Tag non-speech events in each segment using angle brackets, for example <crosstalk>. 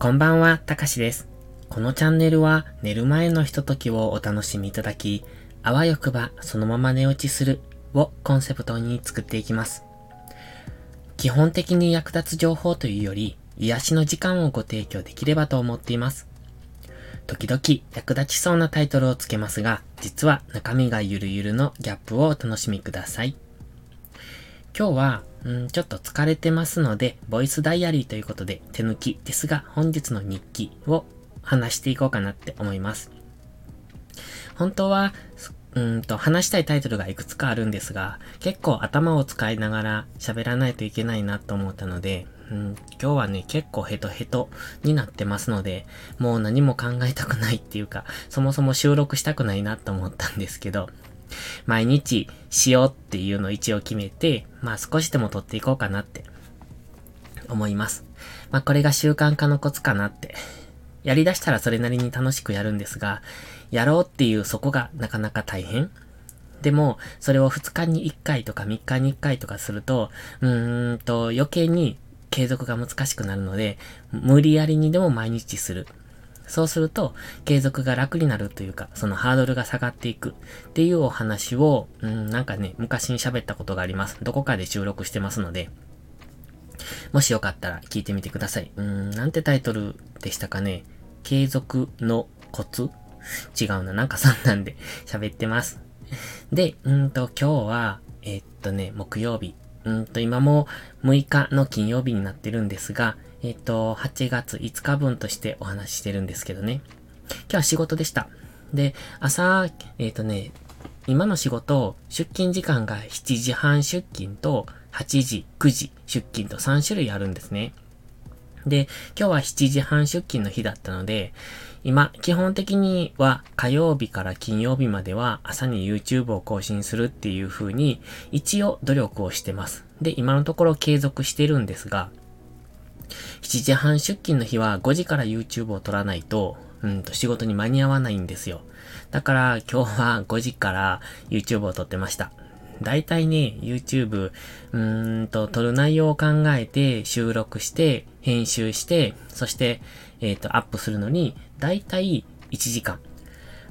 こんばんは、たかしです。このチャンネルは寝る前のひとときをお楽しみいただき、あわよくばそのまま寝落ちするをコンセプトに作っていきます。基本的に役立つ情報というより、癒しの時間をご提供できればと思っています。時々役立ちそうなタイトルをつけますが、実は中身がゆるゆるのギャップをお楽しみください。今日は、うん、ちょっと疲れてますので、ボイスダイアリーということで手抜きですが、本日の日記を話していこうかなって思います。本当は、うんと、話したいタイトルがいくつかあるんですが、結構頭を使いながら喋らないといけないなと思ったので、うん、今日はね、結構ヘトヘトになってますので、もう何も考えたくないっていうか、そもそも収録したくないなと思ったんですけど、毎日しようっていうのを一応決めて、まあ少しでも撮っていこうかなって思います。まあこれが習慣化のコツかなって。やり出したらそれなりに楽しくやるんですが、やろうっていうそこがなかなか大変。でも、それを2日に1回とか3日に1回とかすると、うーんと余計に継続が難しくなるので、無理やりにでも毎日する。そうすると、継続が楽になるというか、そのハードルが下がっていくっていうお話を、うん、なんかね、昔に喋ったことがあります。どこかで収録してますので、もしよかったら聞いてみてください。うん、なんてタイトルでしたかね。継続のコツ？違うな。なんかそんなんで <laughs> 喋ってます。で、うんと、今日は、えー、っとね、木曜日。うんと、今も6日の金曜日になってるんですが、えっ、と、8月5日分としてお話ししてるんですけどね。今日は仕事でした。で、朝、えっ、とね、今の仕事、出勤時間が7時半出勤と8時、9時出勤と3種類あるんですね。で、今日は7時半出勤の日だったので、今、基本的には火曜日から金曜日までは朝に YouTube を更新するっていう風に一応努力をしてます。で、今のところ継続してるんですが、7時半出勤の日は5時から YouTube を撮らないと、うんと仕事に間に合わないんですよ。だから今日は5時から YouTube を撮ってました。だいたいね、YouTube、うーんと、撮る内容を考えて、収録して、編集して、そして、えっ、ー、と、アップするのに、だいたい1時間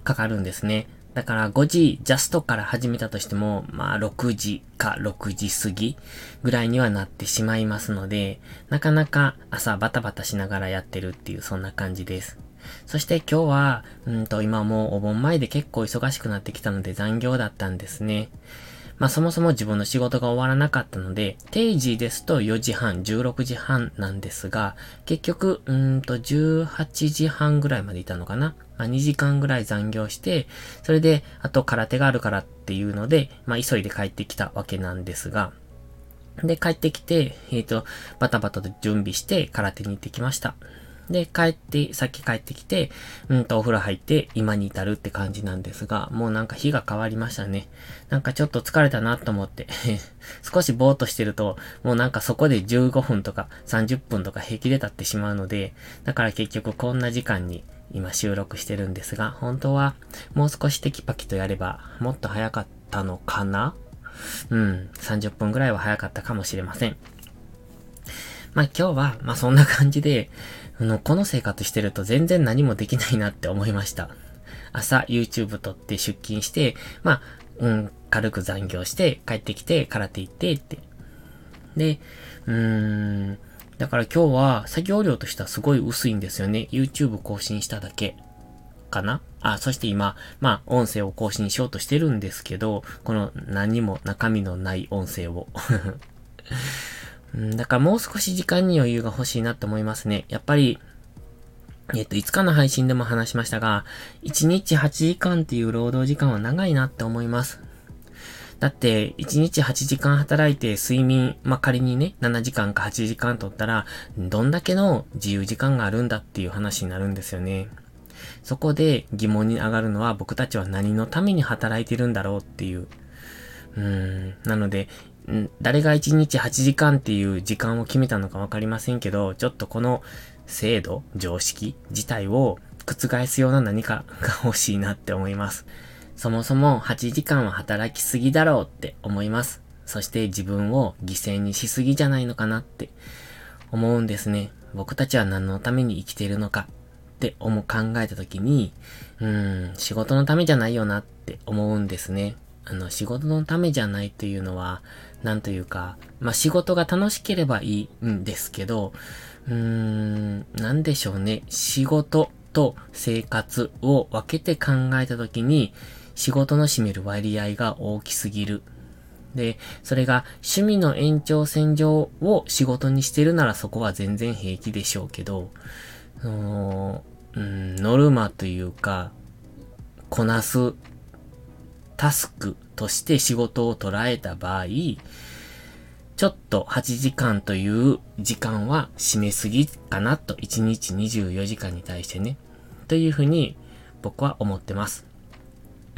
かかるんですね。だから5時ジャストから始めたとしても、まあ6時か6時過ぎぐらいにはなってしまいますので、なかなか朝バタバタしながらやってるっていうそんな感じです。そして今日は、うんと今もうお盆前で結構忙しくなってきたので残業だったんですね。まあそもそも自分の仕事が終わらなかったので、定時ですと4時半、16時半なんですが、結局、うんと18時半ぐらいまでいたのかな。まあ2時間ぐらい残業して、それで、あと空手があるからっていうので、まあ急いで帰ってきたわけなんですが、で、帰ってきて、えっ、ー、と、バタバタと準備して空手に行ってきました。で、帰って、さっき帰ってきて、うんとお風呂入って今に至るって感じなんですが、もうなんか日が変わりましたね。なんかちょっと疲れたなと思って <laughs> 少しぼーっとしてると、もうなんかそこで15分とか30分とか平気で経ってしまうので、だから結局こんな時間に今収録してるんですが、本当はもう少しテキパキとやればもっと早かったのかな？うん、30分ぐらいは早かったかもしれません。まあ今日は、まあそんな感じで、あの、この生活してると全然何もできないなって思いました。朝 YouTube 撮って出勤して、まあ、うん、軽く残業して、帰ってきて、空手行ってって。で、うーん、だから今日は作業量としてはすごい薄いんですよね。YouTube 更新しただけ。かな？あ、そして今、まあ、音声を更新しようとしてるんですけど、この何も中身のない音声を。うん、だからもう少し時間に余裕が欲しいなって思いますね。やっぱり、えっと、5日の配信でも話しましたが、1日8時間っていう労働時間は長いなって思います。だって、1日8時間働いて睡眠、まあ、仮にね、7時間か8時間取ったら、どんだけの自由時間があるんだっていう話になるんですよね。そこで疑問に上がるのは僕たちは何のために働いてるんだろうっていう。うーん。なので、誰が1日8時間っていう時間を決めたのかわかりませんけど、ちょっとこの制度、常識自体を覆すような何かが欲しいなって思います。そもそも8時間は働きすぎだろうって思います。そして自分を犠牲にしすぎじゃないのかなって思うんですね。僕たちは何のために生きているのかって思う考えた時に、うーん、仕事のためじゃないよなって思うんですね。あの、仕事のためじゃないというのは、なんというか、まあ、仕事が楽しければいいんですけど、うーん、なんでしょうね。仕事と生活を分けて考えたときに、仕事の占める割合が大きすぎる。で、それが趣味の延長線上を仕事にしてるならそこは全然平気でしょうけど、のうん、ノルマというか、こなすタスクとして仕事を捉えた場合、ちょっと8時間という時間は締めすぎかなと、1日24時間に対してね。というふうに僕は思ってます。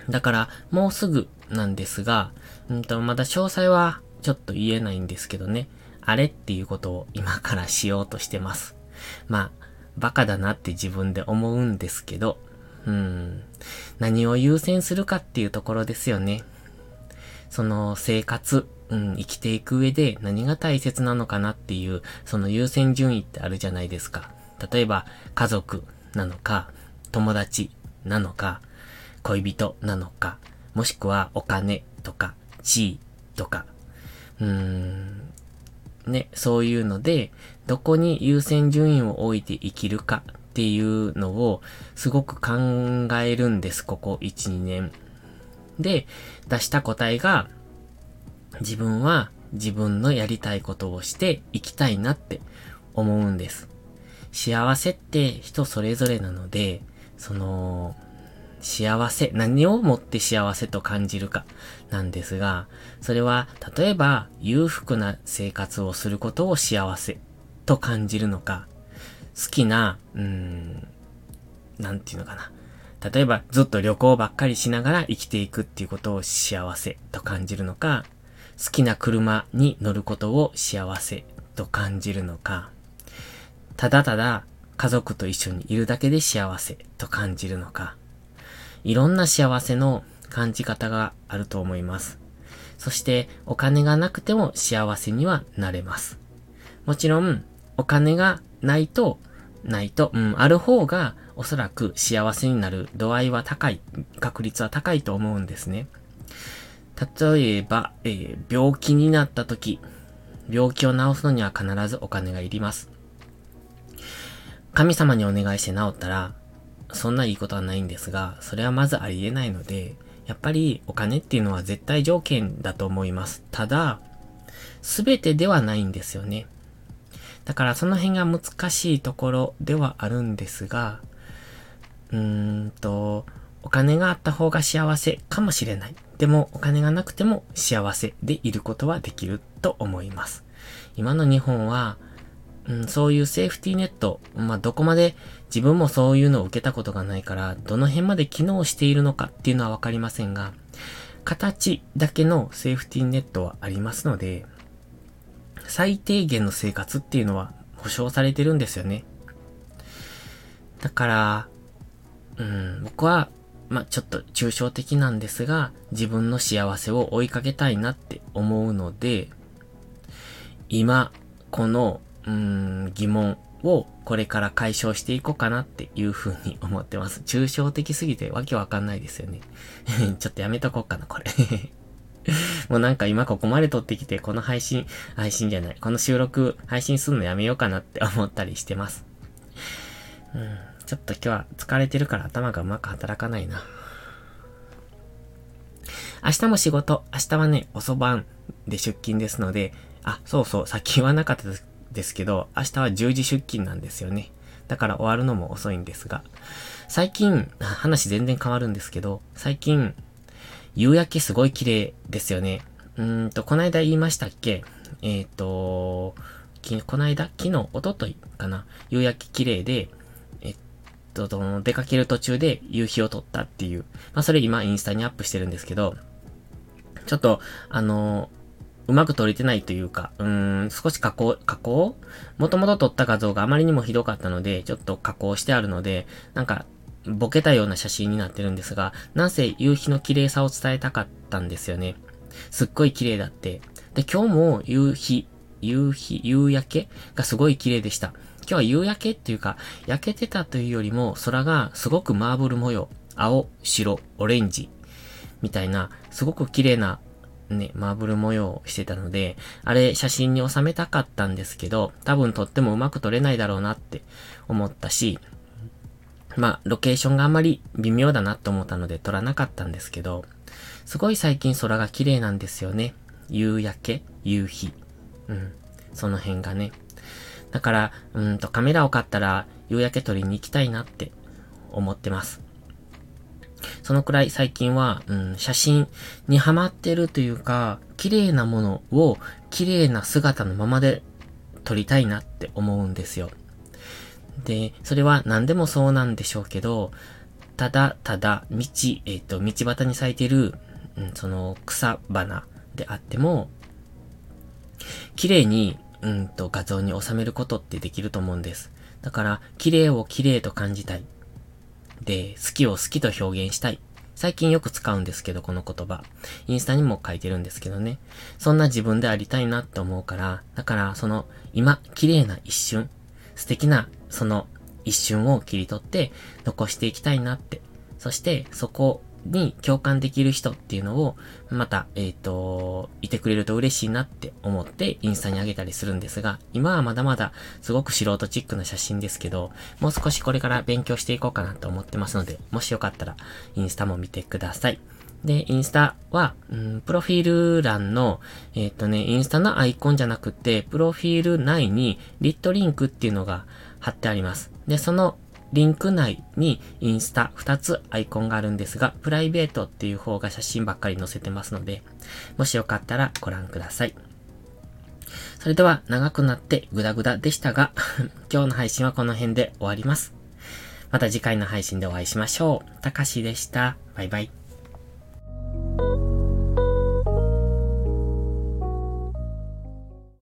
だから、もうすぐなんですが、うんと、まだ詳細はちょっと言えないんですけどね。あれっていうことを今からしようとしてます。まあ、バカだなって自分で思うんですけど、うん、何を優先するかっていうところですよね。その生活、うん、生きていく上で何が大切なのかなっていう、その優先順位ってあるじゃないですか。例えば、家族なのか、友達なのか、恋人なのか、もしくはお金とか、地位とか、うーん、ね、そういうので、どこに優先順位を置いて生きるかっていうのをすごく考えるんです、ここ1、2年。で、出した答えが、自分は自分のやりたいことをして生きたいなって思うんです。幸せって人それぞれなので、その、幸せ、何をもって幸せと感じるかなんですが、それは例えば裕福な生活をすることを幸せと感じるのか、好きな、うーん、なんていうのかな。例えばずっと旅行ばっかりしながら生きていくっていうことを幸せと感じるのか、好きな車に乗ることを幸せと感じるのか、ただただ家族と一緒にいるだけで幸せと感じるのか、いろんな幸せの感じ方があると思います。そしてお金がなくても幸せにはなれます。もちろんお金がないと、ないと、うん、ある方がおそらく幸せになる度合いは高い、確率は高いと思うんですね。例えば、えー、病気になった時、病気を治すのには必ずお金がいります。神様にお願いして治ったら、そんないいことはないんですが、それはまずありえないので、やっぱりお金っていうのは絶対条件だと思います。ただ、すべてではないんですよね。だからその辺が難しいところではあるんですが、うーんと、お金があった方が幸せかもしれない。でもお金がなくても幸せでいることはできると思います。今の日本は、うん、そういうセーフティーネット、まあ、どこまで自分もそういうのを受けたことがないから、どの辺まで機能しているのかっていうのはわかりませんが、形だけのセーフティーネットはありますので、最低限の生活っていうのは保証されてるんですよね。だから、うん、僕は、まあ、ちょっと抽象的なんですが、自分の幸せを追いかけたいなって思うので、今、この、うん、疑問をこれから解消していこうかなっていうふうに思ってます。抽象的すぎてわけわかんないですよね。<laughs> ちょっとやめとこうかな、これ <laughs> もうなんか今ここまで撮ってきて、この配信、配信じゃない、この収録、配信するのやめようかなって思ったりしてます。うん、ちょっと今日は疲れてるから頭がうまく働かないな。明日も仕事、明日はね、遅番で出勤ですので、あ、そうそう、さっき言わなかったですけど、明日は10時出勤なんですよね。だから終わるのも遅いんですが、最近、話全然変わるんですけど、最近、夕焼けすごい綺麗ですよね。うんと、こないだ言いましたっけ？えっ、ー、と、こないだ昨日、おとといかな？夕焼け綺麗で、と、出かける途中で夕日を撮ったっていう。まあ、それ今インスタにアップしてるんですけど、ちょっと、あのうまく撮れてないというか、うーん、少し加工、加工？もともと撮った画像があまりにもひどかったので、ちょっと加工してあるので、なんか、ボケたような写真になってるんですが、なんせ夕日の綺麗さを伝えたかったんですよね。すっごい綺麗だって。で、今日も夕日、夕日、夕焼けがすごい綺麗でした。日は夕焼けっていうか、焼けてたというよりも、空がすごくマーブル模様。青、白、オレンジ。みたいな、すごく綺麗な、ね、マーブル模様をしてたので、あれ写真に収めたかったんですけど、多分撮ってもうまく撮れないだろうなって思ったし、まあ、ロケーションがあんまり微妙だなって思ったので撮らなかったんですけど、すごい最近空が綺麗なんですよね。夕焼け、夕日。うん。その辺がね。だから、うんとカメラを買ったら夕焼け撮りに行きたいなって思ってます。そのくらい最近は、うん、写真にハマってるというか、綺麗なものを綺麗な姿のままで撮りたいなって思うんですよ。で、それは何でもそうなんでしょうけど、ただただ道、えっ、ー、と、道端に咲いてる、うん、その草花であっても、綺麗に、うんと画像に収めることってできると思うんです。だから、綺麗を綺麗と感じたい。で、好きを好きと表現したい。最近よく使うんですけど、この言葉。インスタにも書いてるんですけどね。そんな自分でありたいなって思うから、だからその今、綺麗な一瞬、素敵なその一瞬を切り取って残していきたいなって。そしてそこに共感できる人っていうのを、また、えっ、ー、と、いてくれると嬉しいなって思ってインスタに上げたりするんですが、今はまだまだすごく素人チックな写真ですけど、もう少しこれから勉強していこうかなと思ってますので、もしよかったらインスタも見てください。で、インスタは、うん、プロフィール欄の、えっ、ー、とね、インスタのアイコンじゃなくて、プロフィール内にリットリンクっていうのが貼ってあります。で、そのリンク内にインスタ2つアイコンがあるんですが、プライベートっていう方が写真ばっかり載せてますので、もしよかったらご覧ください。それでは長くなってグダグダでしたが、<laughs> 今日の配信はこの辺で終わります。また次回の配信でお会いしましょう。たかしでした。バイバイ。